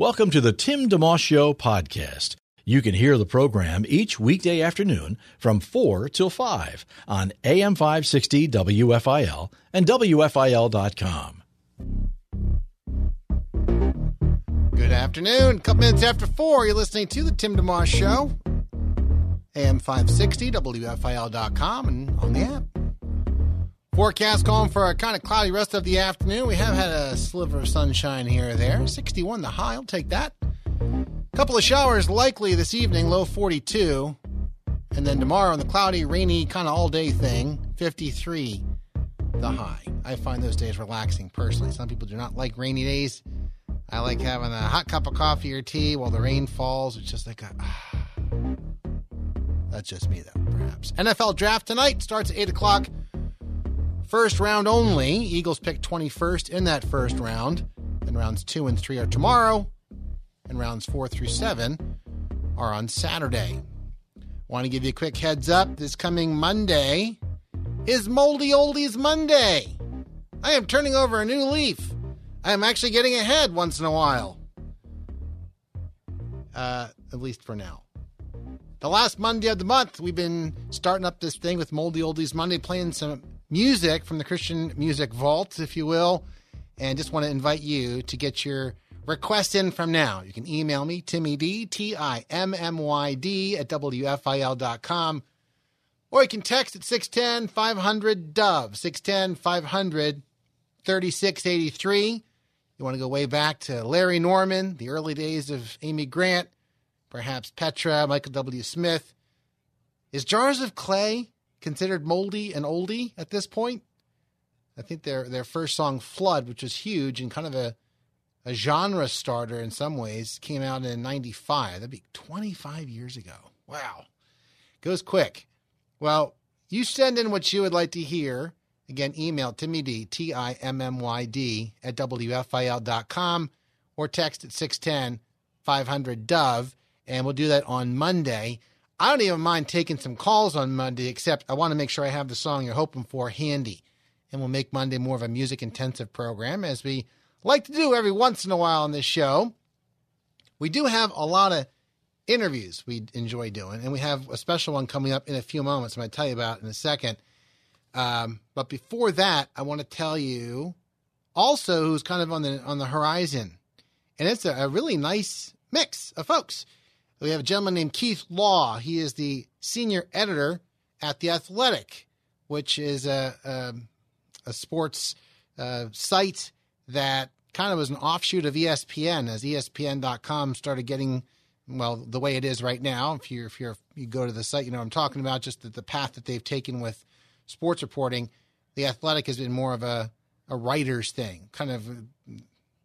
Welcome to the Tim DeMoss Show podcast. You can hear the program each weekday afternoon from 4 till 5 on AM 560 WFIL and WFIL.com. Good afternoon. A couple minutes after 4, you're listening to the Tim DeMoss Show. AM 560 WFIL.com and on the app. Forecast calling for a kind of cloudy rest of the afternoon. We have had a sliver of sunshine here or there. 61 the high. I'll take that. A Couple of showers likely this evening, low 42. And then tomorrow on the cloudy, rainy, kind of all day thing, 53 the high. I find those days relaxing personally. Some people do not like rainy days. I like having a hot cup of coffee or tea while the rain falls. It's just like a. That's just me, though, perhaps. NFL draft tonight starts at 8 o'clock. First round only. Eagles pick 21st in that first round. Then rounds 2 and 3 are tomorrow. And rounds 4 through 7 are on Saturday. Want to give you a quick heads up this coming Monday is Moldy Oldies Monday. I am turning over a new leaf. I am actually getting ahead once in a while. Uh, at least for now the last Monday of the month, we've been starting up this thing with Moldy Oldies Monday, playing some music from the Christian Music Vault, if you will. And just want to invite you to get your request in from now. You can email me, Timmy D, T I M M Y D, at WFIL.com. Or you can text at 610 500 Dove, 610 500 3683. You want to go way back to Larry Norman, the early days of Amy Grant perhaps Petra, Michael W. Smith. Is Jars of Clay considered moldy and oldie at this point? I think their their first song Flood, which was huge and kind of a a genre starter in some ways, came out in 95. That'd be 25 years ago. Wow. Goes quick. Well, you send in what you would like to hear. Again, email Timmy D, T I M M Y D, at WFIL.com or text at 610 500 Dove and we'll do that on Monday. I don't even mind taking some calls on Monday, except I want to make sure I have the song you're hoping for handy. And we'll make Monday more of a music intensive program, as we like to do every once in a while on this show. We do have a lot of interviews we enjoy doing, and we have a special one coming up in a few moments. I'm going to tell you about in a second. Um, but before that, I want to tell you also who's kind of on the on the horizon, and it's a, a really nice mix of folks. We have a gentleman named Keith Law. He is the senior editor at The Athletic, which is a, a, a sports uh, site that kind of was an offshoot of ESPN as ESPN.com started getting well the way it is right now. If you if you you go to the site, you know what I'm talking about. Just the, the path that they've taken with sports reporting. The Athletic has been more of a a writer's thing, kind of.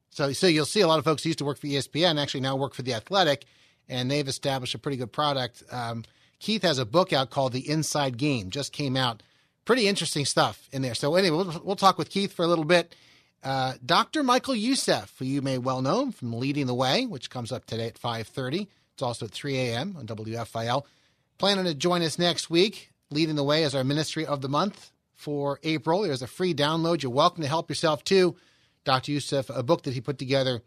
So so you'll see a lot of folks who used to work for ESPN actually now work for the Athletic and they've established a pretty good product. Um, Keith has a book out called The Inside Game, just came out. Pretty interesting stuff in there. So anyway, we'll, we'll talk with Keith for a little bit. Uh, Dr. Michael Youssef, who you may well know from Leading the Way, which comes up today at 5.30. It's also at 3 a.m. on WFIL. Planning to join us next week. Leading the Way is our Ministry of the Month for April. There's a free download. You're welcome to help yourself too. Dr. Youssef, a book that he put together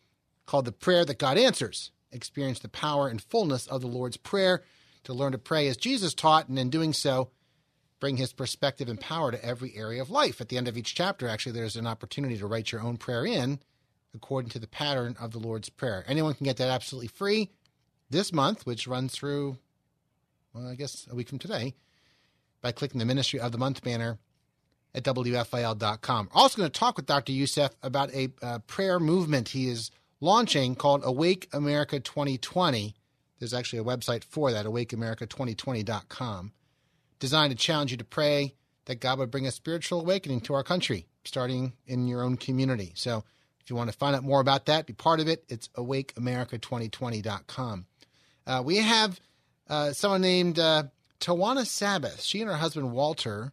called The Prayer That God Answers experience the power and fullness of the Lord's Prayer, to learn to pray as Jesus taught, and in doing so, bring his perspective and power to every area of life. At the end of each chapter, actually, there's an opportunity to write your own prayer in according to the pattern of the Lord's Prayer. Anyone can get that absolutely free this month, which runs through, well, I guess a week from today, by clicking the Ministry of the Month banner at WFIL.com. Also, going to talk with Dr. Youssef about a uh, prayer movement he is launching called Awake America 2020. There's actually a website for that, awakeamerica2020.com, designed to challenge you to pray that God would bring a spiritual awakening to our country, starting in your own community. So If you want to find out more about that, be part of it, it's awakeamerica2020.com. Uh, we have uh, someone named uh, Tawana Sabbath. She and her husband Walter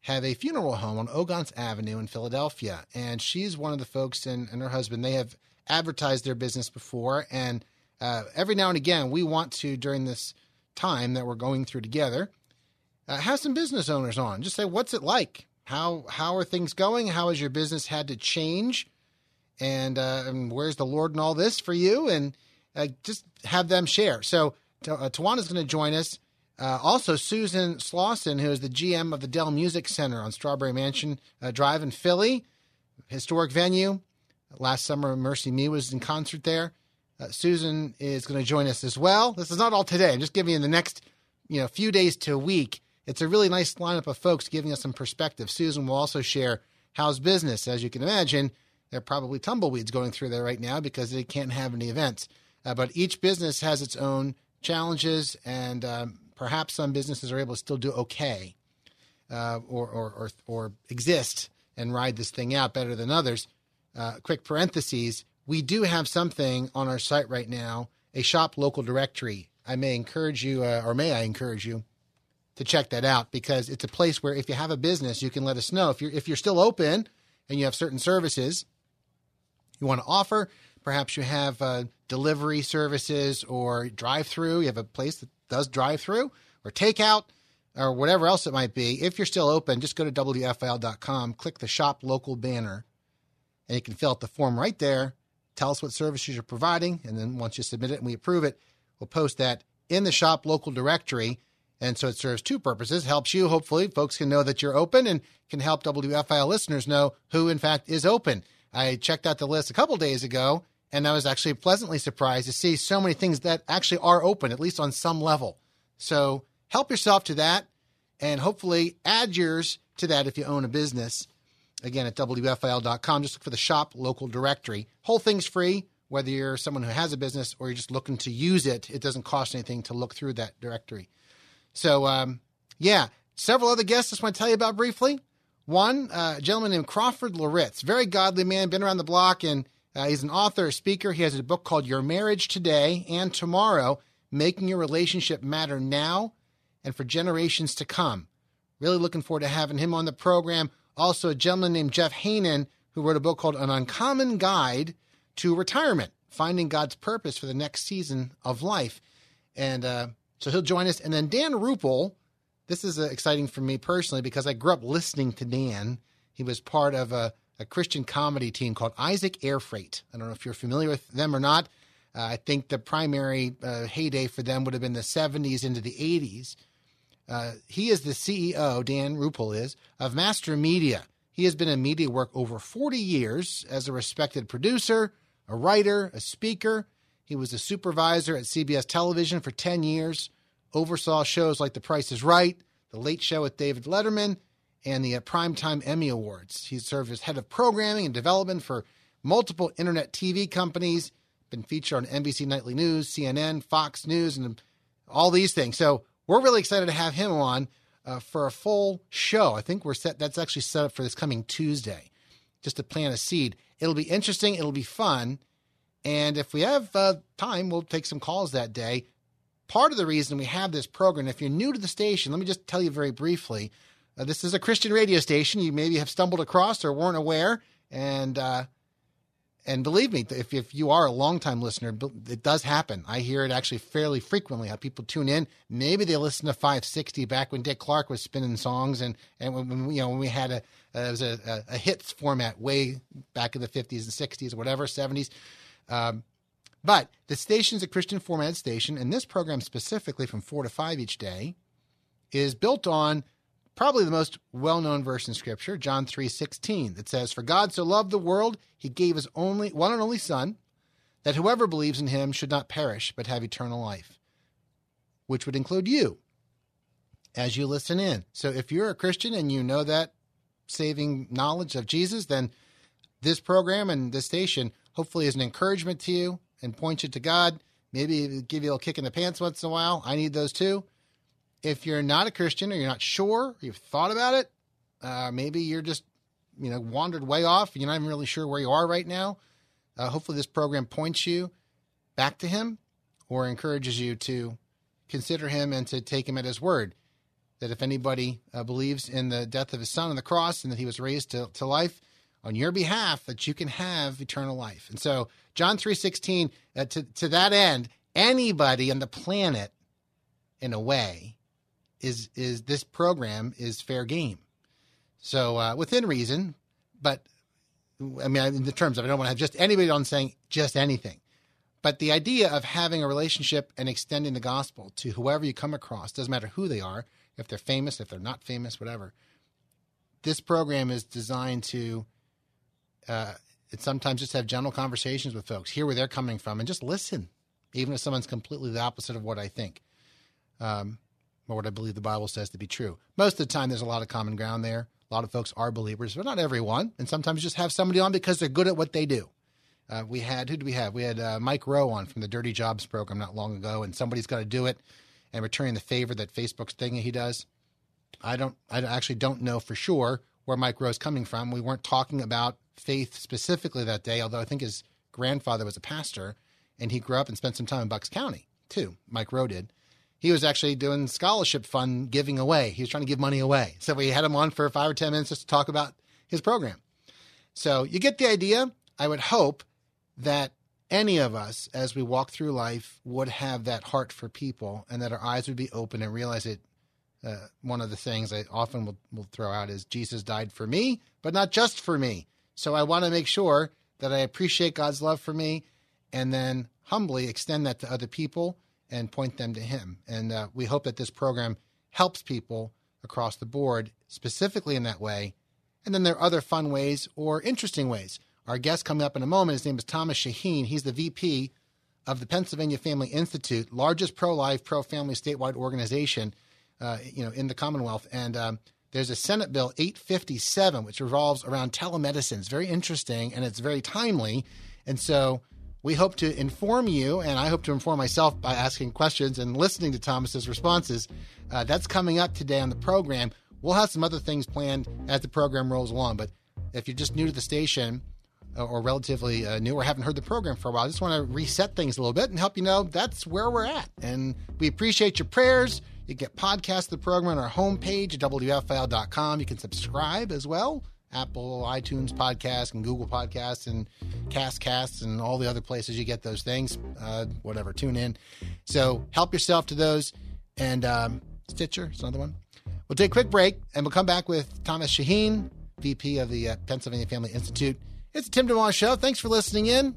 have a funeral home on Ogontz Avenue in Philadelphia. And she's one of the folks, and, and her husband, they have advertised their business before. And uh, every now and again, we want to, during this time that we're going through together, uh, have some business owners on. Just say, what's it like? How, how are things going? How has your business had to change? And, uh, and where's the Lord in all this for you? And uh, just have them share. So, uh, Tawana's going to join us. Uh, also, Susan Slauson, who is the GM of the Dell Music Center on Strawberry Mansion uh, Drive in Philly, historic venue. Last summer, MercyMe was in concert there. Uh, Susan is going to join us as well. This is not all today. I'm just giving you the next, you know, few days to a week. It's a really nice lineup of folks giving us some perspective. Susan will also share how's business. As you can imagine, there are probably tumbleweeds going through there right now because they can't have any events. Uh, but each business has its own challenges and um, perhaps some businesses are able to still do okay uh, or, or, or, or, exist and ride this thing out better than others. Uh, quick parentheses we do have something on our site right now, a shop local directory. I may encourage you, uh, or may I encourage you, to check that out because it's a place where if you have a business, you can let us know if you're if you're still open and you have certain services you want to offer. Perhaps you have uh, delivery services or drive through. You have a place that does drive through or takeout or whatever else it might be, if you're still open, just go to WFIL.com, click the shop local banner, and you can fill out the form right there. Tell us what services you're providing, and then once you submit it and we approve it, we'll post that in the shop local directory. And so it serves two purposes. Helps you, hopefully, folks can know that you're open and can help WFIL listeners know who, in fact, is open. I checked out the list a couple days ago, and I was actually pleasantly surprised to see so many things that actually are open, at least on some level. So help yourself to that and hopefully add yours to that if you own a business. Again, at WFIL.com, just look for the shop local directory. Whole thing's free, whether you're someone who has a business or you're just looking to use it. It doesn't cost anything to look through that directory. So, um, yeah, several other guests I just want to tell you about briefly. One, uh, a gentleman named Crawford Loritts, very godly man, been around the block, and uh, he's an author, speaker. He has a book called Your Marriage Today and Tomorrow Making Your Relationship Matter Now and for Generations to Come. Really looking forward to having him on the program. Also, a gentleman named Jeff Haanen, who wrote a book called An Uncommon Guide to Retirement Finding God's Purpose for the Next Season of Life. And uh, so he'll join us. And then Dan Rupple this is uh, exciting for me personally because I grew up listening to Dan. He was part of a, a Christian comedy team called Isaac Air Freight. I don't know if you're familiar with them or not. Uh, I think the primary uh, heyday for them would have been the 70s into the 80s. Uh, he is the CEO, Dan Rupple is, of Master Media. He has been in media work over 40 years as a respected producer, a writer, a speaker. He was a supervisor at CBS television for 10 years oversaw shows like The Price is Right, The Late Show with David Letterman, and the uh, Primetime Emmy Awards. He served as head of programming and development for multiple internet TV companies, been featured on NBC Nightly News, CNN, Fox News, and all these things. So we're really excited to have him on uh, for a full show. I think we're set. That's actually set up for this coming Tuesday, just to plant a seed. It'll be interesting. It'll be fun. And if we have uh, time, we'll take some calls that day part of the reason we have this program, if you're new to the station, let me just tell you very briefly. Uh, this is a Christian radio station. You maybe have stumbled across or weren't aware, and uh, and believe me, if if you are a longtime listener, it does happen. I hear it actually fairly frequently. How people tune in. Maybe they listen to 560 back when Dick Clark was spinning songs, and and when, you know when we had a it was a, a, hits format way back in the 50s and 60s or whatever 70s. Um, but the station is a Christian format station, and this program specifically from 4 to 5 each day is built on probably the most well-known verse in scripture, John 3:16, that says, "For God so loved the world, he gave his only one and only son, that whoever believes in him should not perish but have eternal life." Which would include you as you listen in. So if you're a Christian and you know that saving knowledge of Jesus, then this program and this station hopefully is an encouragement to you and point you to God. Maybe give you a kick in the pants once in a while. I need those too. If you're not a Christian or you're not sure, you've thought about it, uh, maybe you're just you know wandered way off, you're not even really sure where you are right now, uh, hopefully this program points you back to Him or encourages you to consider Him and to take Him at His word. That if anybody uh, believes in the death of His Son on the cross and that He was raised to, to life on your behalf, that you can have eternal life. And so John three sixteen uh, to to that end, anybody on the planet, in a way, is is this program is fair game. So uh, within reason, but I mean, in the terms of I don't want to have just anybody on saying just anything, but the idea of having a relationship and extending the gospel to whoever you come across doesn't matter who they are, if they're famous, if they're not famous, whatever. This program is designed to. Uh, sometimes just have general conversations with folks, hear where they're coming from, and just listen, even if someone's completely the opposite of what I think. Um, or what I believe the Bible says to be true. Most of the time, there's a lot of common ground there. A lot of folks are believers, but not everyone. And sometimes just have somebody on because they're good at what they do. Uh, we had, who did we have? We had uh, Mike Rowe on from the Dirty Jobs program not long ago, and somebody's got to do it and returning the favor that Facebook's thing he does. I don't, I actually don't know for sure where Mike Rowe's coming from. We weren't talking about faith specifically that day, although I think his grandfather was a pastor and he grew up and spent some time in Bucks County too. Mike Rowe did he was actually doing scholarship fund giving away. He was trying to give money away. So we had him on for five or 10 minutes just to talk about his program. So you get the idea. I would hope that any of us, as we walk through life, would have that heart for people and that our eyes would be open and realize it. Uh, one of the things I often will, will throw out is Jesus died for me, but not just for me. So I want to make sure that I appreciate God's love for me and then humbly extend that to other people and point them to Him. And uh, we hope that this program helps people across the board, specifically in that way. And then there are other fun ways or interesting ways. Our guest coming up in a moment, his name is Thomas Shaheen. He's the VP of the Pennsylvania Family Institute, largest pro-life, pro-family statewide organization, uh, you know, in the Commonwealth. And um, there's a Senate Bill 857, which revolves around telemedicine. It's very interesting and it's very timely. And so we hope to inform you, and I hope to inform myself by asking questions and listening to Thomas's responses. Uh, that's coming up today on the program. We'll have some other things planned as the program rolls along. But if you're just new to the station uh, or relatively uh, new or haven't heard the program for a while, I just want to reset things a little bit and help you know that's where we're at. And we appreciate your prayers. You get podcasts of the program on our homepage at WFIL.com. You can subscribe as well Apple, iTunes podcast, and Google Podcasts, and Castcasts, and all the other places you get those things. Uh, whatever, tune in. So help yourself to those. And um, Stitcher is another one. We'll take a quick break, and we'll come back with Thomas Shaheen, VP of the uh, Pennsylvania Family Institute. It's the Tim DeMoss Show. Thanks for listening in.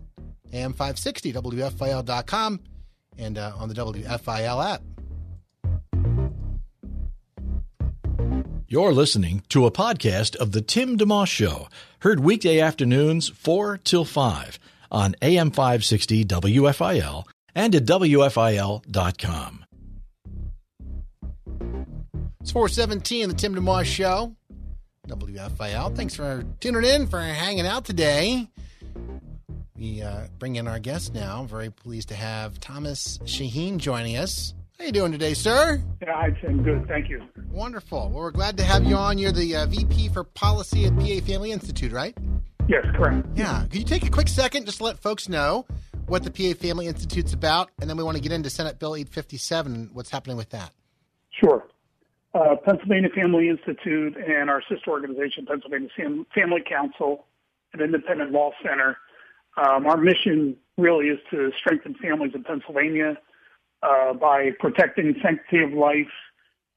AM 560, WFIL.com, and uh, on the WFIL app. You're listening to a podcast of The Tim DeMoss Show, heard weekday afternoons 4 till 5 on AM 560 WFIL and at WFIL.com. It's 417, The Tim DeMoss Show, WFIL. Thanks for tuning in, for hanging out today. We uh, bring in our guest now. Very pleased to have Thomas Shaheen joining us. How you doing today, sir? Yeah, I'm good. Thank you. Wonderful. Well, we're glad to have you on. You're the uh, VP for Policy at PA Family Institute, right? Yes, correct. Yeah. Could you take a quick second just to let folks know what the PA Family Institute's about, and then we want to get into Senate Bill 857. and What's happening with that? Sure. Uh, Pennsylvania Family Institute and our sister organization, Pennsylvania Family Council, an independent law center. Um, our mission really is to strengthen families in Pennsylvania uh, by protecting sanctity of life,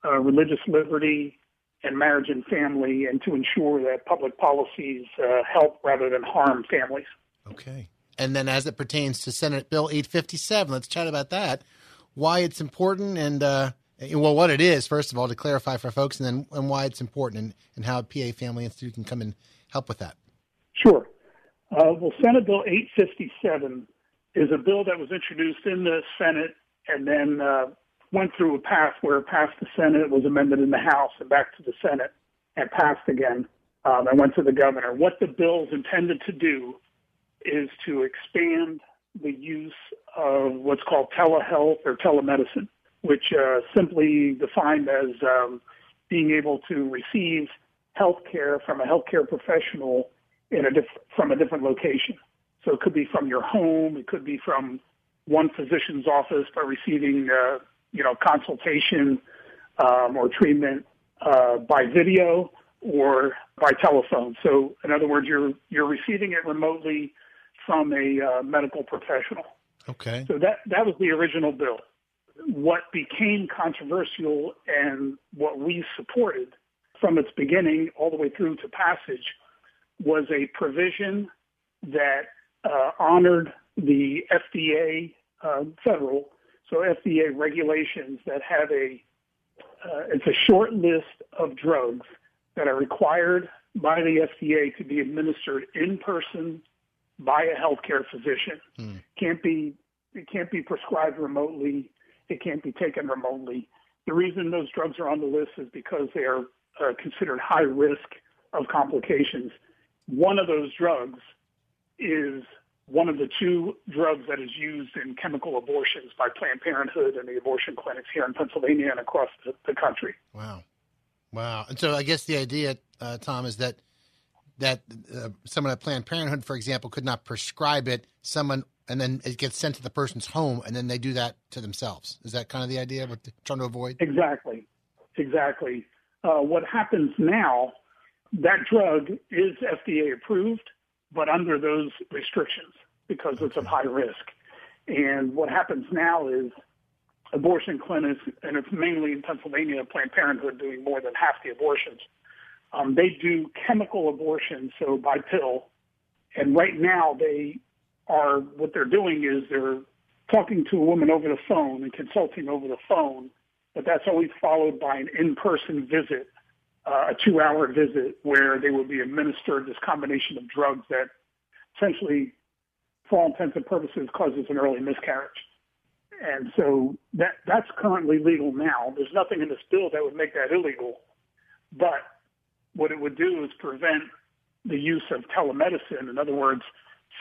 uh, religious liberty, and marriage and family, and to ensure that public policies uh, help rather than harm families. Okay. And then, as it pertains to Senate Bill 857, let's chat about that. Why it's important, and uh, well, what it is first of all to clarify for folks, and then and why it's important, and, and how PA Family Institute can come and help with that. Sure. Uh, well, Senate Bill 857 is a bill that was introduced in the Senate and then uh, went through a path where it passed the Senate, it was amended in the House, and back to the Senate, and passed again, um, and went to the governor. What the bill is intended to do is to expand the use of what's called telehealth or telemedicine, which uh, simply defined as um, being able to receive health care from a healthcare professional in a diff- from a different location. So it could be from your home, it could be from one physician's office by receiving, uh, you know, consultation um, or treatment uh, by video or by telephone. So, in other words, you're you're receiving it remotely from a uh, medical professional. Okay. So that that was the original bill. What became controversial and what we supported from its beginning all the way through to passage was a provision that uh, honored the FDA uh, federal, so FDA regulations that have a uh, it's a short list of drugs that are required by the FDA to be administered in person by a healthcare physician. Hmm. Can't be it can't be prescribed remotely. It can't be taken remotely. The reason those drugs are on the list is because they are uh, considered high risk of complications. One of those drugs is one of the two drugs that is used in chemical abortions by Planned Parenthood and the abortion clinics here in Pennsylvania and across the, the country. Wow. Wow. And so I guess the idea, uh, Tom, is that that uh, someone at Planned Parenthood, for example, could not prescribe it. Someone and then it gets sent to the person's home, and then they do that to themselves. Is that kind of the idea? What trying to avoid? Exactly. Exactly. Uh, what happens now? That drug is FDA approved, but under those restrictions because it's of high risk. And what happens now is abortion clinics, and it's mainly in Pennsylvania, Planned Parenthood doing more than half the abortions. Um, they do chemical abortion, so by pill. And right now, they are what they're doing is they're talking to a woman over the phone and consulting over the phone, but that's always followed by an in-person visit, uh, a two-hour visit where they will be administered this combination of drugs that essentially, for all intents and purposes, causes an early miscarriage. And so that that's currently legal now. There's nothing in this bill that would make that illegal, but what it would do is prevent the use of telemedicine. In other words,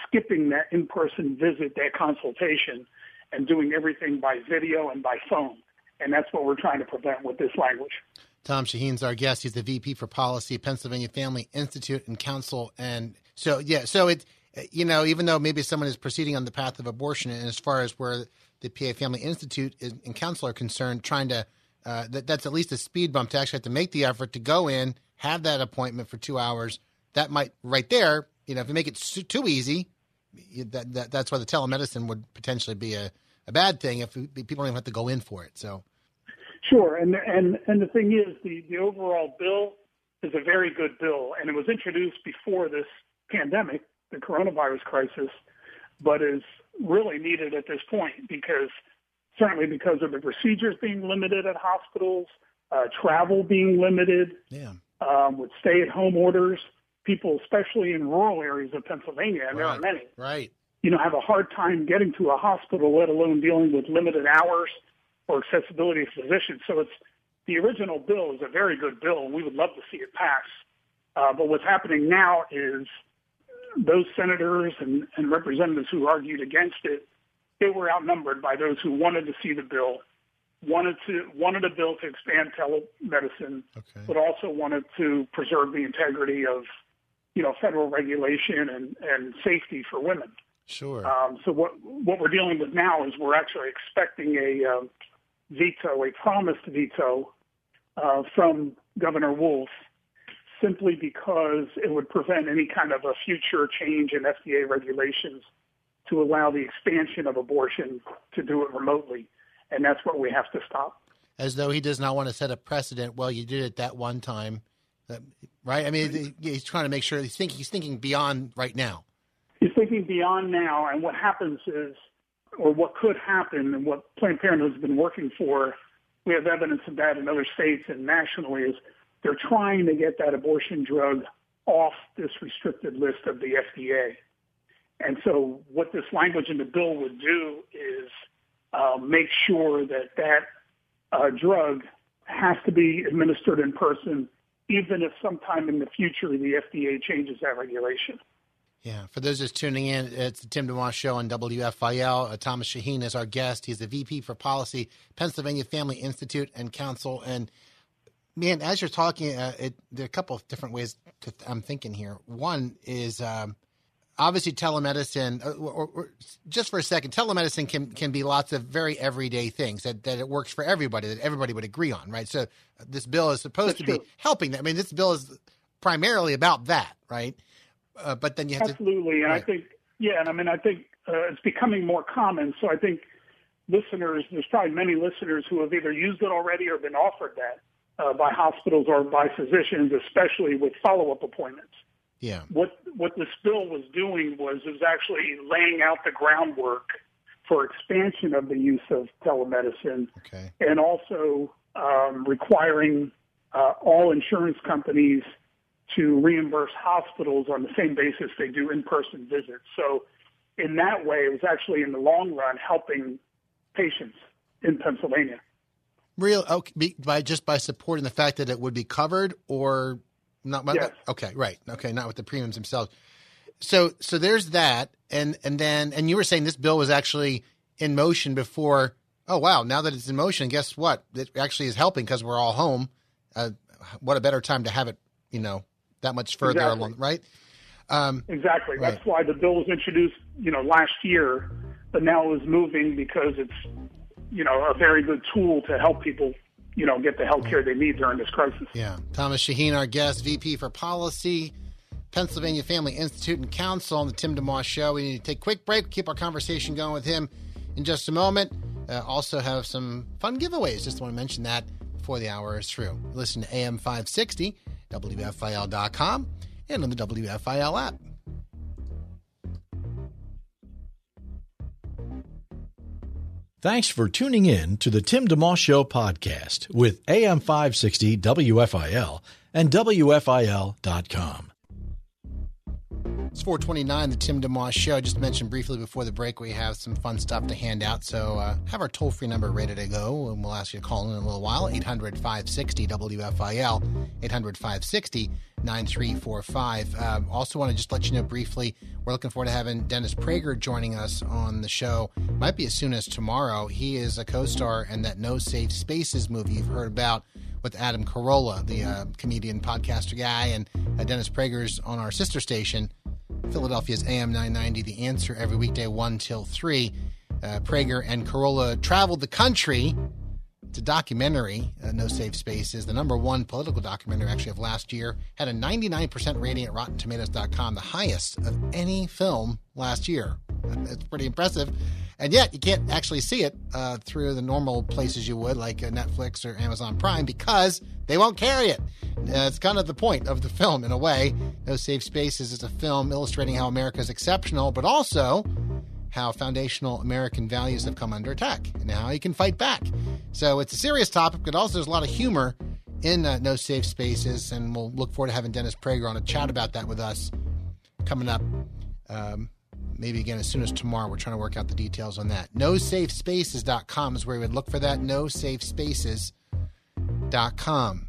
skipping that in-person visit, that consultation, and doing everything by video and by phone. And that's what we're trying to prevent with this language. Tom Shaheen's our guest. He's the VP for Policy, Pennsylvania Family Institute and Council. And so, yeah, so it, you know, even though maybe someone is proceeding on the path of abortion, and as far as where the PA Family Institute and Council are concerned, trying to, uh, that, that's at least a speed bump to actually have to make the effort to go in, have that appointment for two hours. That might, right there, you know, if you make it too easy, that, that that's why the telemedicine would potentially be a, a bad thing if people don't even have to go in for it. So, sure, and and and the thing is, the the overall bill is a very good bill, and it was introduced before this pandemic, the coronavirus crisis, but is really needed at this point because certainly because of the procedures being limited at hospitals, uh, travel being limited, yeah. um, with stay-at-home orders people, especially in rural areas of Pennsylvania, and right. there are many, right. you know, have a hard time getting to a hospital, let alone dealing with limited hours or accessibility of physicians. So it's the original bill is a very good bill, and we would love to see it pass. Uh, but what's happening now is those senators and, and representatives who argued against it, they were outnumbered by those who wanted to see the bill, wanted to wanted a bill to expand telemedicine, okay. but also wanted to preserve the integrity of you know, federal regulation and, and safety for women. Sure. Um, so what what we're dealing with now is we're actually expecting a uh, veto, a promised veto uh, from Governor Wolf, simply because it would prevent any kind of a future change in FDA regulations to allow the expansion of abortion to do it remotely, and that's what we have to stop. As though he does not want to set a precedent. Well, you did it that one time right? I mean, he's trying to make sure he's thinking he's thinking beyond right now. He's thinking beyond now, and what happens is, or what could happen, and what Planned Parenthood has been working for. We have evidence of that in other states and nationally. Is they're trying to get that abortion drug off this restricted list of the FDA. And so, what this language in the bill would do is uh, make sure that that uh, drug has to be administered in person even if sometime in the future the FDA changes that regulation. Yeah, for those just tuning in, it's the Tim DeMoss Show on WFIL. Uh, Thomas Shaheen is our guest. He's the VP for Policy, Pennsylvania Family Institute and Council. And man, as you're talking, uh, it, there are a couple of different ways to th- I'm thinking here. One is um, obviously telemedicine. Uh, or, or, just for a second, telemedicine can can be lots of very everyday things that, that it works for everybody that everybody would agree on, right? So uh, this bill is supposed That's to true. be helping that. I mean, this bill is primarily about that, right? Uh, but then you have to Absolutely, and Right. I think yeah, and I mean I think uh, it's becoming more common. So I think listeners, there's probably many listeners who have either used it already or been offered that uh, by hospitals or by physicians, especially with follow-up appointments. yeah. What what this bill was doing was it was actually laying out the groundwork for expansion of the use of telemedicine Okay. and also um, requiring uh, all insurance companies to reimburse hospitals on the same basis they do in-person visits. So, in that way, it was actually in the long run helping patients in Pennsylvania. Real okay, by just by supporting the fact that it would be covered or not. Yes. Okay, right. Okay, not with the premiums themselves. So so there's that, and and then and you were saying this bill was actually in motion before. Oh wow! Now that it's in motion, guess what? It actually is helping because we're all home. Uh, what a better time to have it, you know, that much further Exactly. along, right? Um, Exactly. Right. That's why the bill was introduced, you know, last year, but now it is moving because it's, you know, a very good tool to help people, you know, get the health care they need during this crisis. Yeah. Thomas Shaheen, our guest, VP for Policy, Pennsylvania Family Institute and Council on the Tim DeMoss Show. We need to take a quick break. Keep our conversation going with him in just a moment. Uh, also have some fun giveaways. Just want to mention that before the hour is through. Listen to AM 560, WFIL.com, and on the WFIL app. Thanks for tuning in to the Tim DeMoss Show podcast with AM 560 WFIL and WFIL.com. It's 429, the Tim DeMoss Show. Just mentioned briefly before the break, we have some fun stuff to hand out. So uh, have our toll free number ready to go, and we'll ask you to call in in a little while 800 560 WFIL, 800 560 9345. Um, also, want to just let you know briefly, we're looking forward to having Dennis Prager joining us on the show. Might be as soon as tomorrow. He is a co star in that No Safe Spaces movie you've heard about with Adam Carolla, the uh, comedian, podcaster guy, and uh, Dennis Prager's on our sister station, Philadelphia's AM 990, The Answer, every weekday 1 till 3. Uh, Prager and Carolla traveled the country. It's a documentary, uh, No Safe Spaces, the number one political documentary actually of last year. Had a 99% rating at RottenTomatoes.com, the highest of any film last year. It's pretty impressive. And yet, you can't actually see it uh, through the normal places you would, like uh, Netflix or Amazon Prime, because they won't carry it. Uh, it's kind of the point of the film, in a way. No Safe Spaces is a film illustrating how America is exceptional, but also how foundational American values have come under attack and how you can fight back. So it's a serious topic, but also there's a lot of humor in uh, No Safe Spaces, and we'll look forward to having Dennis Prager on a chat about that with us coming up. Um, maybe again as soon as tomorrow. We're trying to work out the details on that. NoSafeSpaces.com is where you would look for that. NoSafeSpaces.com.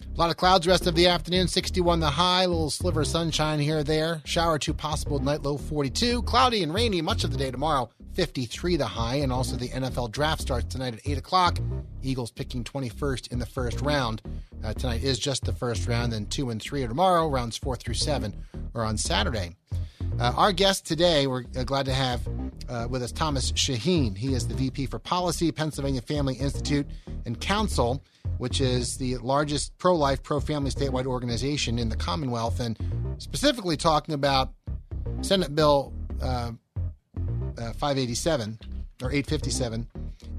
A lot of clouds rest of the afternoon, 61 the high, little sliver of sunshine here or there. Shower two possible, night low 42. Cloudy and rainy much of the day tomorrow, 53 the high. And also the NFL draft starts tonight at 8 o'clock. Eagles picking 21st in the first round. Uh, tonight is just the first round, then 2 and 3 are tomorrow. Rounds 4 through 7 are on Saturday. Uh, our guest today, we're uh, glad to have uh, with us Thomas Shaheen. He is the VP for Policy, Pennsylvania Family Institute and Council, which is the largest pro life, pro family statewide organization in the Commonwealth, and specifically talking about Senate Bill uh, uh, 587 or 857,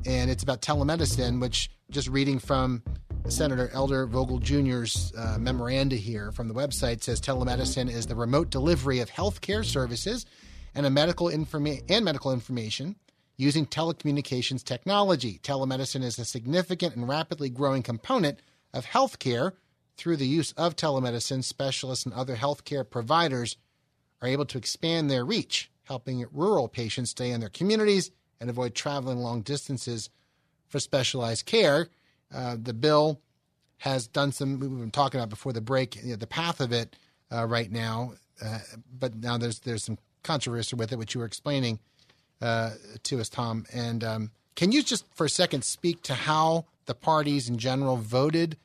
and it's about telemedicine, which just reading from Senator Elder Vogel Jr.'s uh, memoranda here from the website says telemedicine is the remote delivery of health care services and medical informa- and medical information using telecommunications technology. Telemedicine is a significant and rapidly growing component of healthcare. Through the use of telemedicine, specialists and other healthcare providers are able to expand their reach, helping rural patients stay in their communities and avoid traveling long distances for specialized care. Uh, the bill has done some, we've been talking about before the break, you know, the path of it uh, right now, uh, but now there's there's some controversy with it, which you were explaining uh, to us, Tom. And um, can you just for a second speak to how the parties in general voted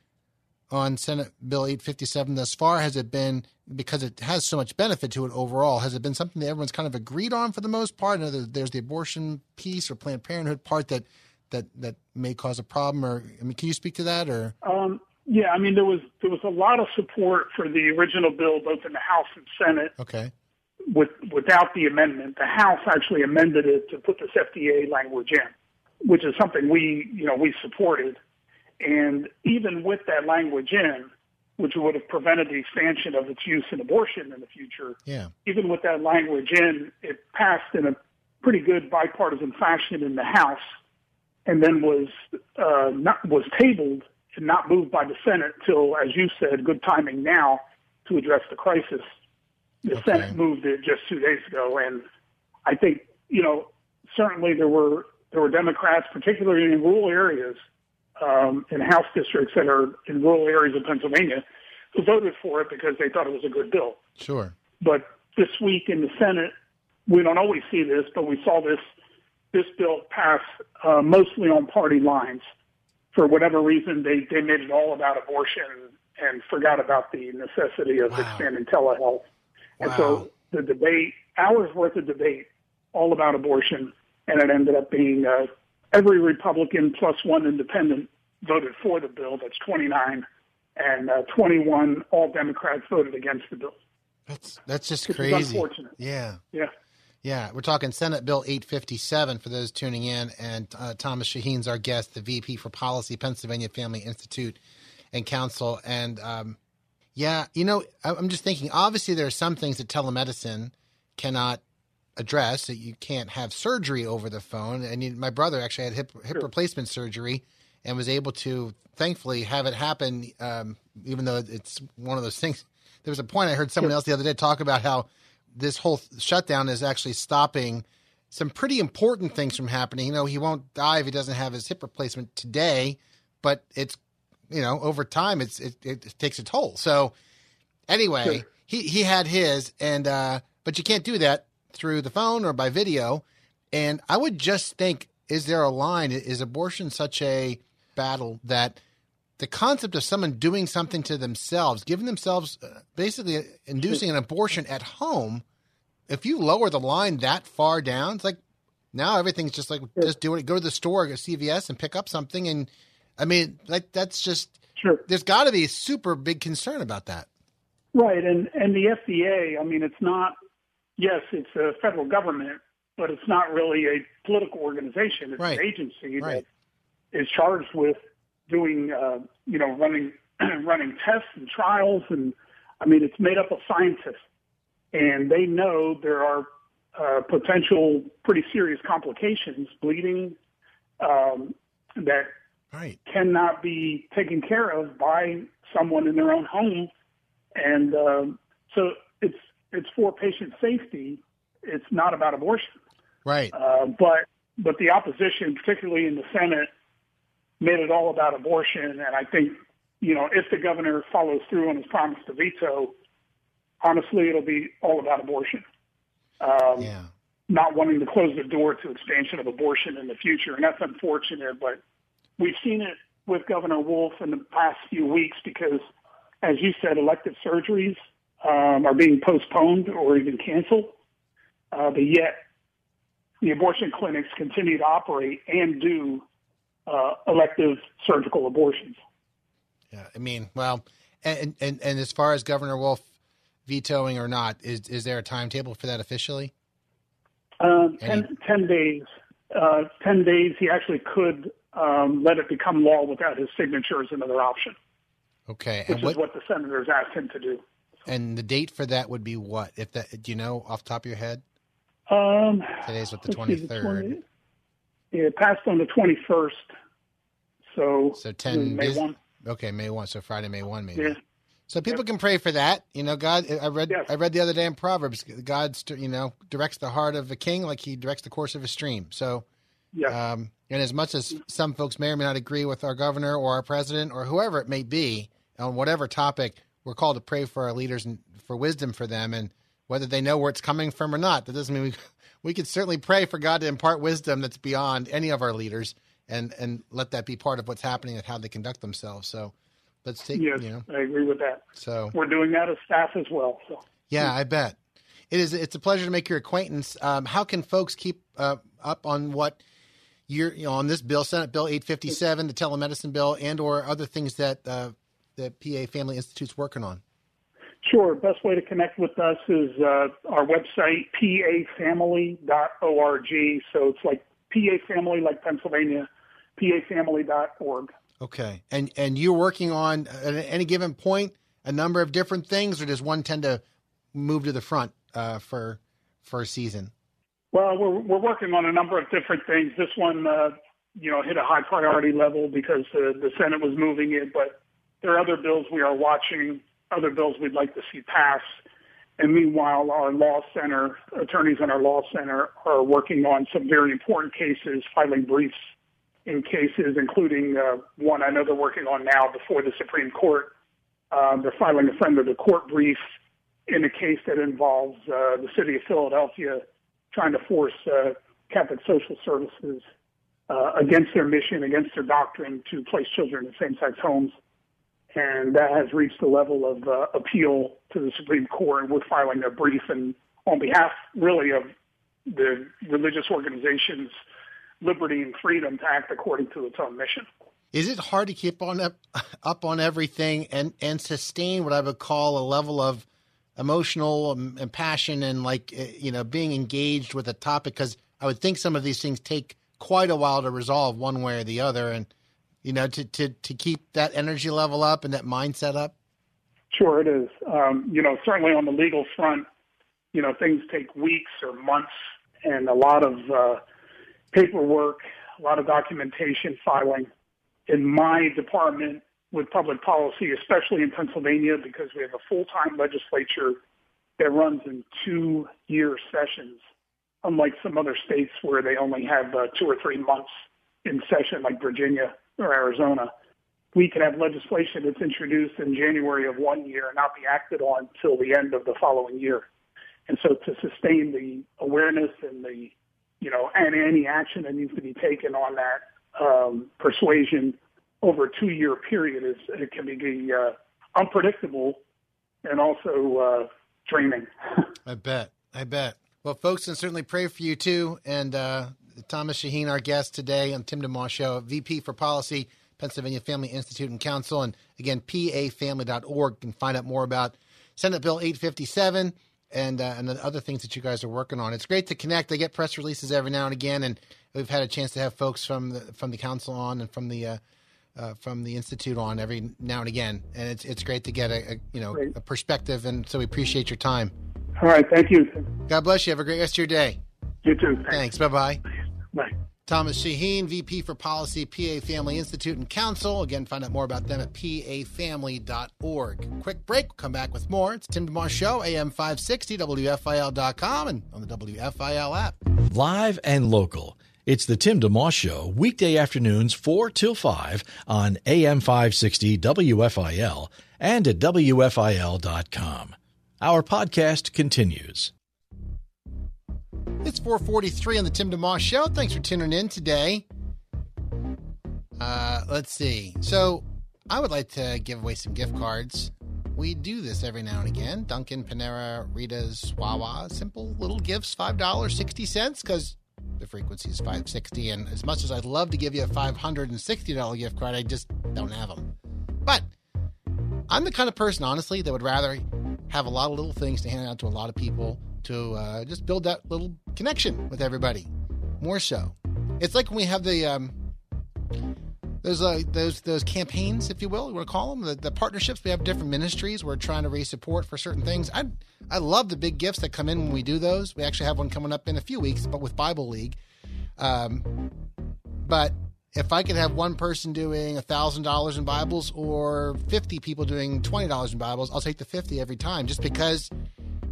on Senate Bill 857 thus far? Has it been because it has so much benefit to it overall? Has it been something that everyone's kind of agreed on for the most part? There's the abortion piece or Planned Parenthood part that that that may cause a problem. Or I mean, can you speak to that? Or um, yeah, I mean there was there was a lot of support for the original bill both in the House and Senate. Okay. With without the amendment, the House actually amended it to put this FDA language in, which is something we you know we supported. And even with that language in, which would have prevented the expansion of its use in abortion in the future, yeah. even with that language in, it passed in a pretty good bipartisan fashion in the House, and then was uh, not was tabled and not moved by the Senate till, as you said, good timing now to address the crisis. The Okay. Senate moved it just two days ago, and I think you know certainly there were there were Democrats, particularly in rural areas, um, in House districts that are in rural areas of Pennsylvania, who voted for it because they thought it was a good bill. Sure. But this week in the Senate, we don't always see this, but we saw this this bill pass uh, mostly on party lines. For whatever reason, they they made it all about abortion and forgot about the necessity of Wow. expanding telehealth. And Wow. so the debate, hours worth of debate, all about abortion, and it ended up being uh, every Republican plus one independent voted for the bill. That's 29, and uh, 21 all Democrats voted against the bill. That's that's just crazy. unfortunate. Yeah. Yeah. Yeah, we're talking Senate Bill 857 for those tuning in, and uh, Thomas Shaheen's our guest, the VP for Policy, Pennsylvania Family Institute and Council. And um, yeah, you know, I'm just thinking. Obviously, there are some things that telemedicine cannot address. That you can't have surgery over the phone. And you, my brother actually had hip hip replacement surgery and was able to, thankfully, have it happen. Um, even though it's one of those things. There was a point I heard someone else the other day talk about how this whole shutdown is actually stopping some pretty important things from happening. You know, he won't die if he doesn't have his hip replacement today, but it's you know over time it's it, it takes a toll. So anyway, Sure. he he had his, and uh, but you can't do that through the phone or by video. And I would just think, is there a line? Is abortion such a battle that the concept of someone doing something to themselves, giving themselves uh, basically inducing an abortion at home, if you lower the line that far down, it's like now everything's just like just do it. Go to the store, go to CVS, and pick up something. And I mean, like that's just Sure. there's got to be a super big concern about that. Right, and and the FDA. I mean, it's not. Yes, it's a federal government, but it's not really a political organization. It's Right. an agency Right. that is charged with doing, uh, you know, running running tests and trials, and I mean, it's made up of scientists, and they know there are uh, potential pretty serious complications, bleeding, um, that Right. cannot be taken care of by someone in their own home, and um, so it's it's for patient safety. It's not about abortion, Right. uh, but but the opposition, particularly in the Senate, made it all about abortion. And I think you know if the governor follows through on his promise to veto, honestly, it'll be all about abortion. Um, yeah. not wanting to close the door to expansion of abortion in the future, and that's unfortunate. But we've seen it with Governor Wolf in the past few weeks because, as you said, elective surgeries um, are being postponed or even canceled. Uh, but yet, the abortion clinics continue to operate and do uh, elective surgical abortions. Yeah. I mean, well, and and and as far as Governor Wolf vetoing or not, is is there a timetable for that officially? Um, Any- 10, 10 days. Uh, 10 days, he actually could um, let it become law without his signature is another option, Okay. which And what is what the senators asked him to do. and the date for that would be what? If that do you know off the top of your head? Um, Today's what the twenty third. 20 Yeah, it passed on the 21st. So, So ten May bus- 1. Okay, May one. So Friday, May one, maybe. Yeah. So people can pray for that. You know, God. I read. Yes. I read the other day in Proverbs. God, you know, directs the heart of a king like He directs the course of a stream. So, Yeah. um, and as much as some folks may or may not agree with our governor or our president or whoever it may be on whatever topic, we're called to pray for our leaders and for wisdom for them, and whether they know where it's coming from or not. That doesn't mean we we can certainly pray for God to impart wisdom that's beyond any of our leaders, and and let that be part of what's happening and how they conduct themselves. So. Let's take. Yes, You know, I agree with that. so We're doing that as staff as well. So. yeah, I bet it is. It's a pleasure to make your acquaintance. Um, how can folks keep uh, up on what you're you know on this bill, Senate Bill 857, the telemedicine bill, and or other things that uh, the PA Family Institute's working on? Sure. Best way to connect with us is uh, our website, pafamily.org. So it's like PA Family, like Pennsylvania, pafamily.org. Okay, and and you're working on at any given point a number of different things, or does one tend to move to the front uh, for for a season? Well, we're we're working on a number of different things. This one, uh, you know, hit a high priority level because the the Senate was moving it, but there are other bills we are watching, other bills we'd like to see pass. And meanwhile, our law center attorneys in our law center are working on some very important cases, filing briefs in cases, including uh, one I know they're working on now before the Supreme Court. Um, they're filing a friend of the court brief in a case that involves uh, the city of Philadelphia trying to force uh, Catholic social services uh, against their mission, against their doctrine to place children in same-sex homes. And that has reached the level of uh, appeal to the Supreme Court. And we're filing a brief and on behalf, really, of the religious organizations' liberty and freedom to act according to its own mission. Is it hard to keep on up, up on everything and and sustain what I would call a level of emotional um, and passion and like uh, you know being engaged with a topic? Because I would think some of these things take quite a while to resolve one way or the other, and you know to to to keep that energy level up and that mindset up. Sure, it is. Um, you know, certainly on the legal front, you know, things take weeks or months and a lot of uh, paperwork, a lot of documentation filing. In my department with public policy, especially in Pennsylvania, because we have a full-time legislature that runs in two-year sessions, unlike some other states where they only have uh, two or three months in session, like Virginia or Arizona. We can have legislation that's introduced in January of one year and not be acted on till the end of the following year. And so to sustain the awareness and the, you know, and any action that needs to be taken on that um, persuasion over a two-year period is it can be uh, unpredictable and also uh, draining. I bet. I bet. Well, folks, and certainly pray for you too. And uh, Thomas Shaheen, our guest today on Tim DeMoss Show, VP for Policy, Pennsylvania Family Institute and Council. And again, pafamily.org. Can find out more about Senate Bill 857 and uh, and the other things that you guys are working on. It's great to connect. I get press releases every now and again, and we've had a chance to have folks from the from the council on and from the uh, uh, from the institute on every now and again, and it's it's great to get a, a you know Great. a perspective. And so we appreciate your time. All right, thank you. God bless you. Have a great rest of your day. You too. Thanks. Bye bye. Bye. Thomas Shaheen, VP for Policy, PA Family Institute and Council. Again, find out more about them at pafamily.org. Quick break. We'll come back with more. It's Tim DeMoss Show, AM 560, WFIL.com, and on the WFIL app. Live and local. It's the Tim DeMoss Show, weekday afternoons 4 till 5 on AM 560 WFIL and at WFIL.com. Our podcast continues. It's 443 on the Tim DeMoss Show. Thanks for tuning in today. Uh, let's see. So, I would like to give away some gift cards. We do this every now and again. Dunkin', Panera, Rita's, Wawa. Simple little gifts, $5, 60 cents, because the frequency is 560 And as much as I'd love to give you a $560 gift card, I just don't have them. But I'm the kind of person, honestly, that would rather have a lot of little things to hand out to a lot of people to uh, just build that little connection with everybody. More so, it's like when we have the um, those uh, those those campaigns, if you will, you want to call them the, the partnerships. We have different ministries. We're trying to raise support for certain things. I I love the big gifts that come in when we do those. We actually have one coming up in a few weeks, but with Bible League. Um, but if I could have one person doing thousand dollars in Bibles or fifty people doing twenty dollars in Bibles, I'll take the fifty every time, just because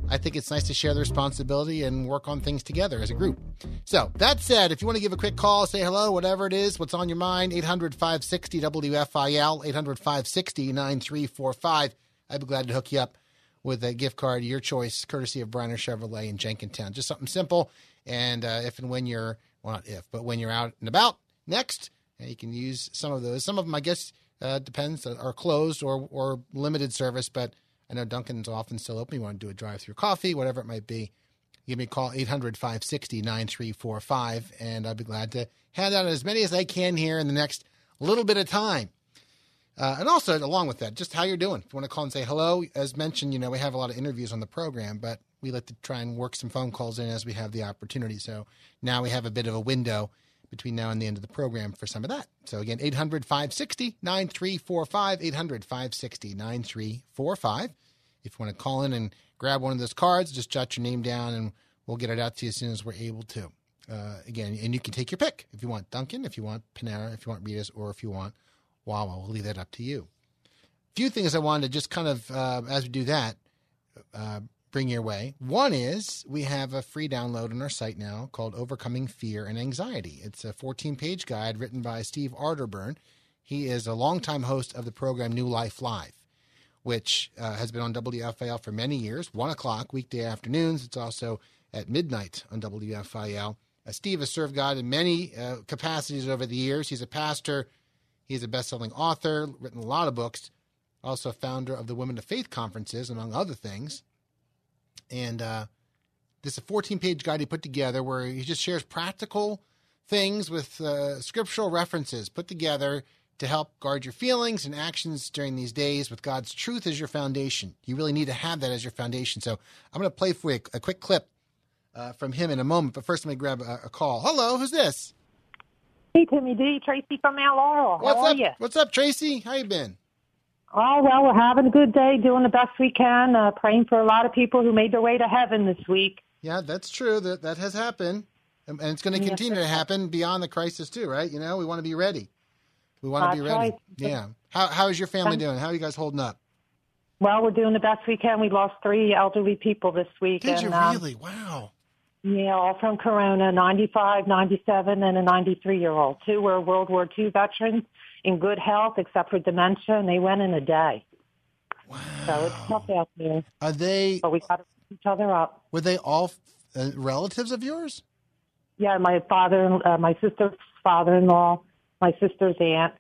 I think it's nice to share the responsibility and work on things together as a group. So, that said, if you want to give a quick call, say hello, whatever it is, what's on your mind, 800 560 WFIL, 800 560 9345. I'd be glad to hook you up with a gift card, your choice, courtesy of Brenner Chevrolet in Jenkintown. Just something simple. And uh, if and when you're, well, not if, but when you're out and about next, you can use some of those. Some of them, I guess, uh, depends, are closed or or limited service. But I know Dunkin's often still open. You want to do a drive-through coffee, whatever it might be. Give me a call 800-560-9345 and I'll be glad to hand out as many as I can here in the next little bit of time. Uh, and also, along with that, just how you're doing. If you want to call and say hello, as mentioned, you know, we have a lot of interviews on the program, but we like to try and work some phone calls in as we have the opportunity. So now we have a bit of a window between now and the end of the program for some of that. So again, 800 560 9345, 800 560 9345. If you want to call in and grab one of those cards, just jot your name down and we'll get it out to you as soon as we're able to. Uh, again, and you can take your pick if you want Dunkin', if you want Panera, if you want Rita's, or if you want Wawa. We'll leave that up to you. A few things I wanted to just kind of, uh, as we do that, uh, bring your way. One is we have a free download on our site now called Overcoming Fear and Anxiety. It's a 14 page guide written by Steve Arterburn. He is a longtime host of the program New Life Live, which uh, has been on WFIL for many years, 1 o'clock weekday afternoons. It's also at midnight on WFIL. Uh, Steve has served God in many uh, capacities over the years. He's a pastor, he's a best selling author, written a lot of books, also founder of the Women of Faith conferences, among other things. And uh, this is a 14 page guide he put together where he just shares practical things with uh, scriptural references put together to help guard your feelings and actions during these days with God's truth as your foundation. You really need to have that as your foundation. So I'm going to play for you a, quick clip uh, from him in a moment. But first, let me grab a, a, call. Hello, who's this? Hey, Timmy D. Tracy from Mount Laurel. What's How up? are you? What's up, Tracy? How you been? Oh, well, we're having a good day, doing the best we can, uh, praying for a lot of people who made their way to heaven this week. Yeah, that's true. That that has happened, and, and it's going to Yes, continue to happen beyond the crisis too, right? You know, we want to be ready. We want to be ready. right. Yeah. How how is your family doing? How are you guys holding up? Well, we're doing the best we can. We lost three elderly people this week. Did and, you um, really? Wow. Yeah, all from Corona, 95, 97, and a 93 year old. Two were World War II veterans in good health except for dementia, and they went in a day. Wow. So it's tough out there, Are they? but we got to each other up. Were they all uh, relatives of yours? Yeah, my father, uh, my sister's father-in-law, my sister's aunt,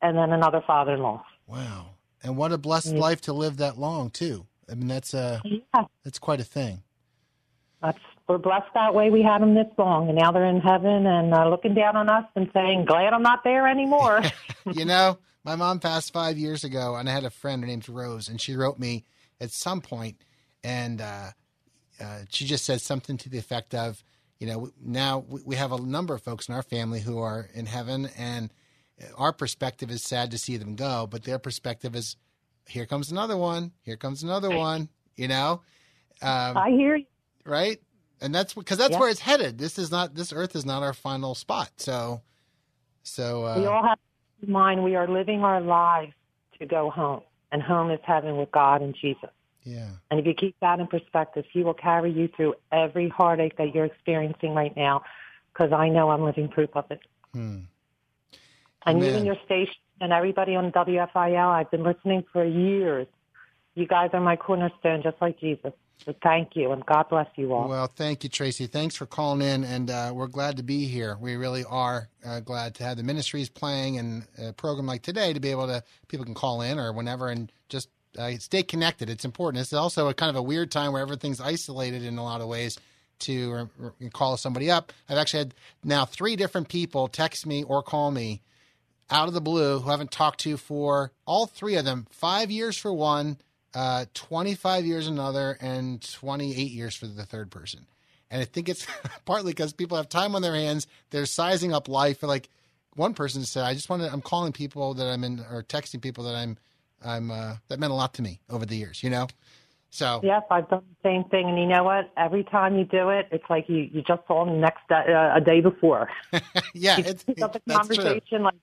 and then another father-in-law. Wow. And what a blessed Yeah. life to live that long too. I mean, that's a Yeah, that's quite a thing. that's we're blessed that way. We had them this long, and now they're in heaven and uh, looking down on us and saying, "Glad I'm not there anymore." you know, my mom passed five years ago, and I had a friend. named Rose, and she wrote me at some point, and uh, uh, she just said something to the effect of, you know, now we we have a number of folks in our family who are in heaven, and our perspective is sad to see them go, but their perspective is, here comes another one, here comes another one, you know, um, I hear you. right? And that's because that's Yeah. where it's headed. This is not this Earth is not our final spot. So, so uh, We all have in mind we are living our lives to go home, and home is heaven with God and Jesus. yeah. And if you keep that in perspective, He will carry you through every heartache that you're experiencing right now, because I know I'm living proof of it. Hmm. And you Amen. and your station and everybody on WFIL, I've been listening for years. You guys are my cornerstone, just like Jesus. So thank you, and God bless you all. Well, thank you, Tracy. Thanks for calling in, and uh, we're glad to be here. We really are uh, glad to have the ministries playing and a program like today to be able to people can call in or whenever and just uh, stay connected. It's important. It's also a kind of a weird time where everything's isolated in a lot of ways. To call somebody up, I've actually had now three different people text me or call me out of the blue who I haven't talked to for all three of them five years for one, uh, 25 years another, and 28 years for the third person. And I think it's partly because people have time on their hands. They're sizing up life. For Like one person said, I just want to, I'm calling people that I'm in or texting people that I'm, I'm, uh, that meant a lot to me over the years, you know? So, Yep, I've done the same thing, and you know what? Every time you do it, it's like you, you just saw them next day, uh, a day before. yeah, You it's, pick up the that's true. conversation like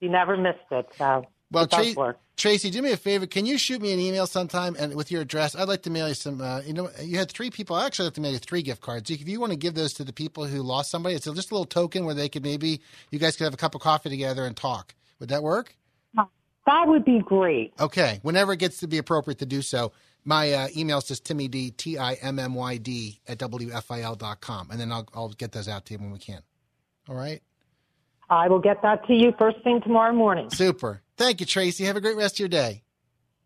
you never missed it. So Well, it work. Tracy, do me a favor. Can you shoot me an email sometime and with your address? I'd like to mail you some. Uh, you know, you had three people. I actually like to mail you three gift cards. If you want to give those to the people who lost somebody, it's just a little token where they could maybe you guys could have a cup of coffee together and talk. Would that work? That would be great. Okay. Whenever it gets to be appropriate to do so, my uh, email is just Timmy D T I M M Y D at WFIL dot com, and then I'll I'll get those out to you when we can. All right. I will get that to you first thing tomorrow morning. Super. Thank you, Tracy. Have a great rest of your day.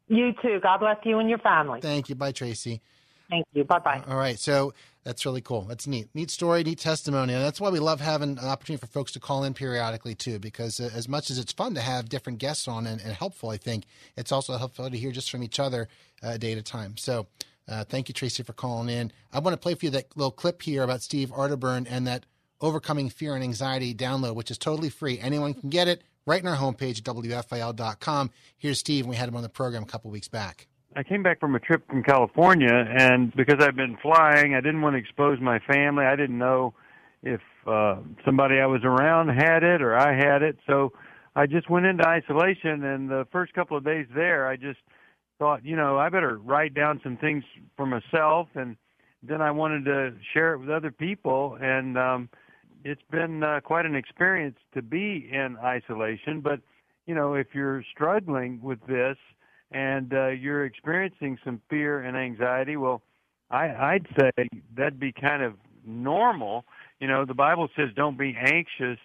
You too. God bless you and your family. Thank you. Bye, Tracy. Thank you. Bye bye. All right. So that's really cool. That's neat. Neat story, neat testimony. And that's why we love having an opportunity for folks to call in periodically, too, because uh, as much as it's fun to have different guests on and, and helpful, I think it's also helpful to hear just from each other uh, a day at a time. So uh, thank you, Tracy, for calling in. I want to play for you that little clip here about Steve Arterburn and that Overcoming Fear and Anxiety download, which is totally free. Anyone can get it right on our homepage at WFIL.com. Here's Steve, we had him on the program a couple weeks back. I came back from a trip from California, and because I've been flying, I didn't want to expose my family. I didn't know if uh, somebody I was around had it or I had it, so I just went into isolation. And the first couple of days there, I just thought, you know, I better write down some things for myself, and then I wanted to share it with other people. And um, it's been uh, quite an experience to be in isolation. But you know, if you're struggling with this and uh, you're experiencing some fear and anxiety, well, I, I'd say that'd be kind of normal. You know, the Bible says don't be anxious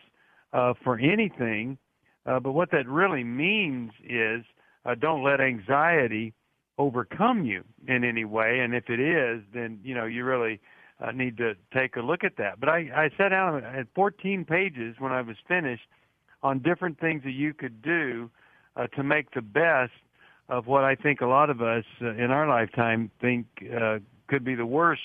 uh, for anything, uh, but what that really means is uh, don't let anxiety overcome you in any way. And if it is, then you know you really uh, need to take a look at that. But I, I sat down at 14 pages when I was finished on different things that you could do uh, to make the best of what I think a lot of us uh, in our lifetime think uh, could be the worst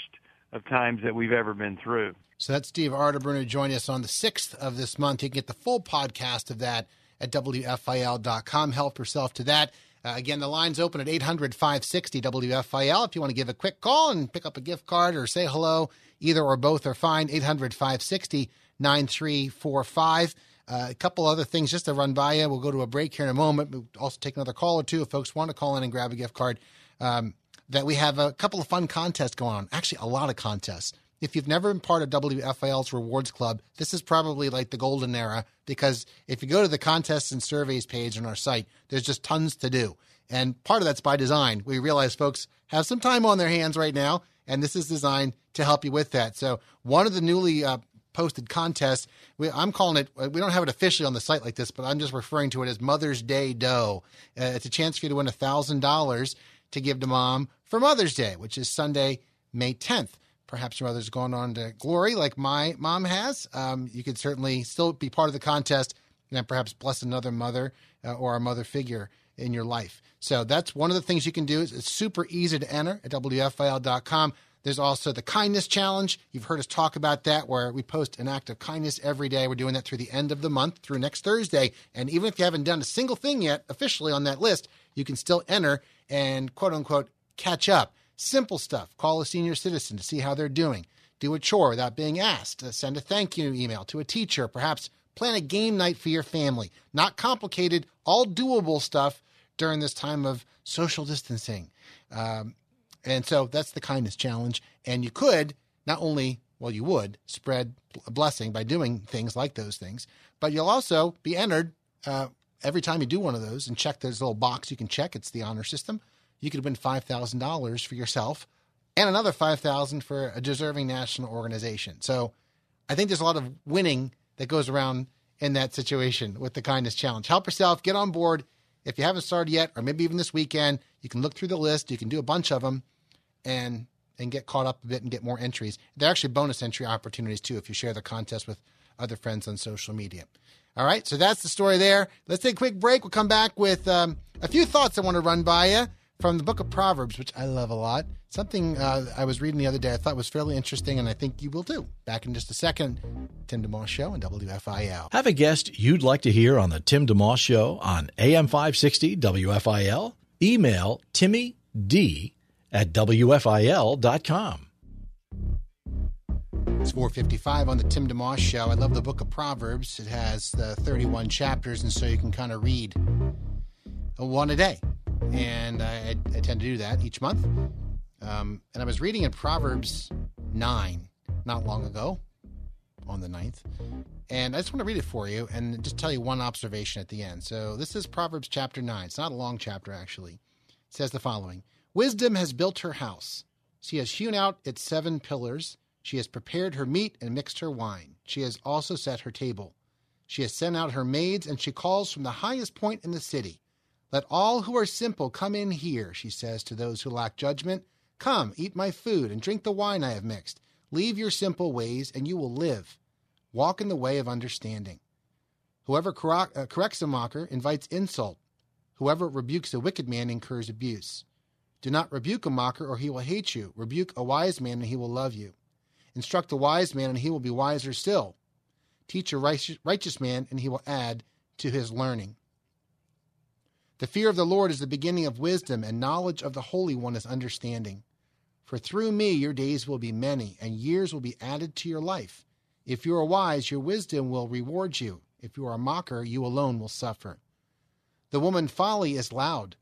of times that we've ever been through. So that's Steve Arterburn joining us on the 6th of this month. You can get the full podcast of that at WFIL.com. Help yourself to that. Uh, again, the line's open at 800 560 WFIL. If you want to give a quick call and pick up a gift card or say hello, either or both are fine. 800 560 9345. Uh, a couple other things just to run by you. We'll go to a break here in a moment. We'll also take another call or two if folks want to call in and grab a gift card. Um, that we have a couple of fun contests going on. Actually, a lot of contests. If you've never been part of WFIL's Rewards Club, this is probably like the golden era because if you go to the contests and surveys page on our site, there's just tons to do. And part of that's by design. We realize folks have some time on their hands right now, and this is designed to help you with that. So, one of the newly uh, posted contests, we, I'm calling it, uh, we don't have it officially on the site like this, but I'm just referring to it as Mother's Day Dough. Uh, it's a chance for you to win $1,000 to give to mom for Mother's Day, which is Sunday, May 10th perhaps your mother's gone on to glory like my mom has, um, you could certainly still be part of the contest and perhaps bless another mother uh, or a mother figure in your life. So that's one of the things you can do. It's super easy to enter at WFIL.com. There's also the kindness challenge. You've heard us talk about that, where we post an act of kindness every day. We're doing that through the end of the month, through next Thursday. And even if you haven't done a single thing yet officially on that list, you can still enter and quote unquote catch up. Simple stuff. Call a senior citizen to see how they're doing. Do a chore without being asked. Uh, send a thank you email to a teacher. Perhaps plan a game night for your family. Not complicated, all doable stuff during this time of social distancing. Um, and so that's the kindness challenge. And you could not only, well, you would spread a blessing by doing things like those things, but you'll also be entered uh, every time you do one of those and check this little box you can check. It's the honor system you could win $5,000 for yourself and another 5000 for a deserving national organization. So I think there's a lot of winning that goes around in that situation with the kindness challenge. Help yourself, get on board. If you haven't started yet, or maybe even this weekend, you can look through the list. You can do a bunch of them and and get caught up a bit and get more entries. They're actually bonus entry opportunities too if you share the contest with other friends on social media. All right, so that's the story there. Let's take a quick break. We'll come back with um, a few thoughts I want to run by you from the book of Proverbs, which I love a lot. Something uh, I was reading the other day I thought was fairly interesting, and I think you will too. Back in just a second. Tim DeMoss Show and WFIL. Have a guest you'd like to hear on the Tim DeMoss Show on AM 560 WFIL? Email Timmy D at WFIL.com. It's 455 on the Tim DeMoss Show. I love the book of Proverbs. It has the 31 chapters, and so you can kind of read one a day and I, I, tend to do that each month. Um, and I was reading in Proverbs 9 not long ago, on the 9th, and I just want to read it for you and just tell you one observation at the end. So this is Proverbs chapter 9. It's not a long chapter, actually. It says the following Wisdom has built her house. She has hewn out its seven pillars. She has prepared her meat and mixed her wine. She has also set her table. She has sent out her maids, and she calls from the highest point in the city. Let all who are simple come in here, she says to those who lack judgment. Come, eat my food, and drink the wine I have mixed. Leave your simple ways, and you will live. Walk in the way of understanding. Whoever uh, corrects a mocker invites insult. Whoever rebukes a wicked man incurs abuse. Do not rebuke a mocker, or he will hate you. Rebuke a wise man, and he will love you. Instruct a wise man, and he will be wiser still. Teach a righteous man, and he will add to his learning. The fear of the Lord is the beginning of wisdom, and knowledge of the Holy One is understanding. For through me your days will be many, and years will be added to your life. If you are wise, your wisdom will reward you. If you are a mocker, you alone will suffer. The woman folly is loud.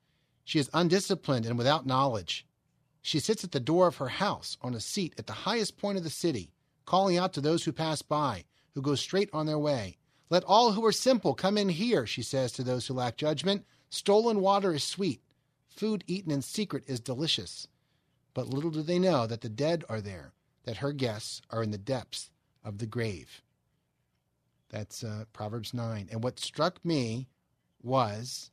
She is undisciplined and without knowledge. She sits at the door of her house on a seat at the highest point of the city, calling out to those who pass by, who go straight on their way. Let all who are simple come in here, she says to those who lack judgment. Stolen water is sweet. Food eaten in secret is delicious. But little do they know that the dead are there, that her guests are in the depths of the grave. That's uh, Proverbs 9. And what struck me was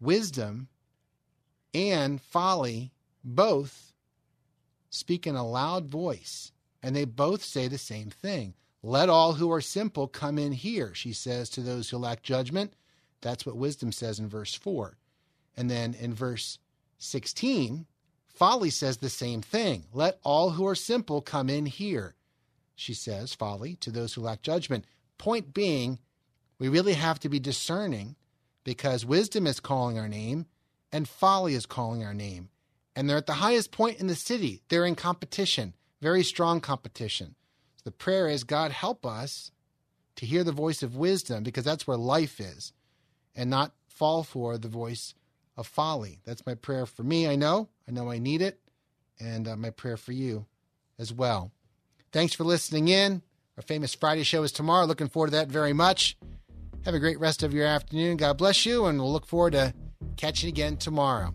wisdom and folly both speak in a loud voice, and they both say the same thing. Let all who are simple come in here, she says to those who lack judgment. That's what wisdom says in verse 4. And then in verse 16, folly says the same thing. Let all who are simple come in here, she says, folly, to those who lack judgment. Point being, we really have to be discerning because wisdom is calling our name and folly is calling our name. And they're at the highest point in the city. They're in competition, very strong competition. The prayer is God, help us to hear the voice of wisdom because that's where life is and not fall for the voice of folly. That's my prayer for me. I know. I know I need it. And uh, my prayer for you as well. Thanks for listening in. Our famous Friday show is tomorrow. Looking forward to that very much. Have a great rest of your afternoon. God bless you, and we'll look forward to catching again tomorrow.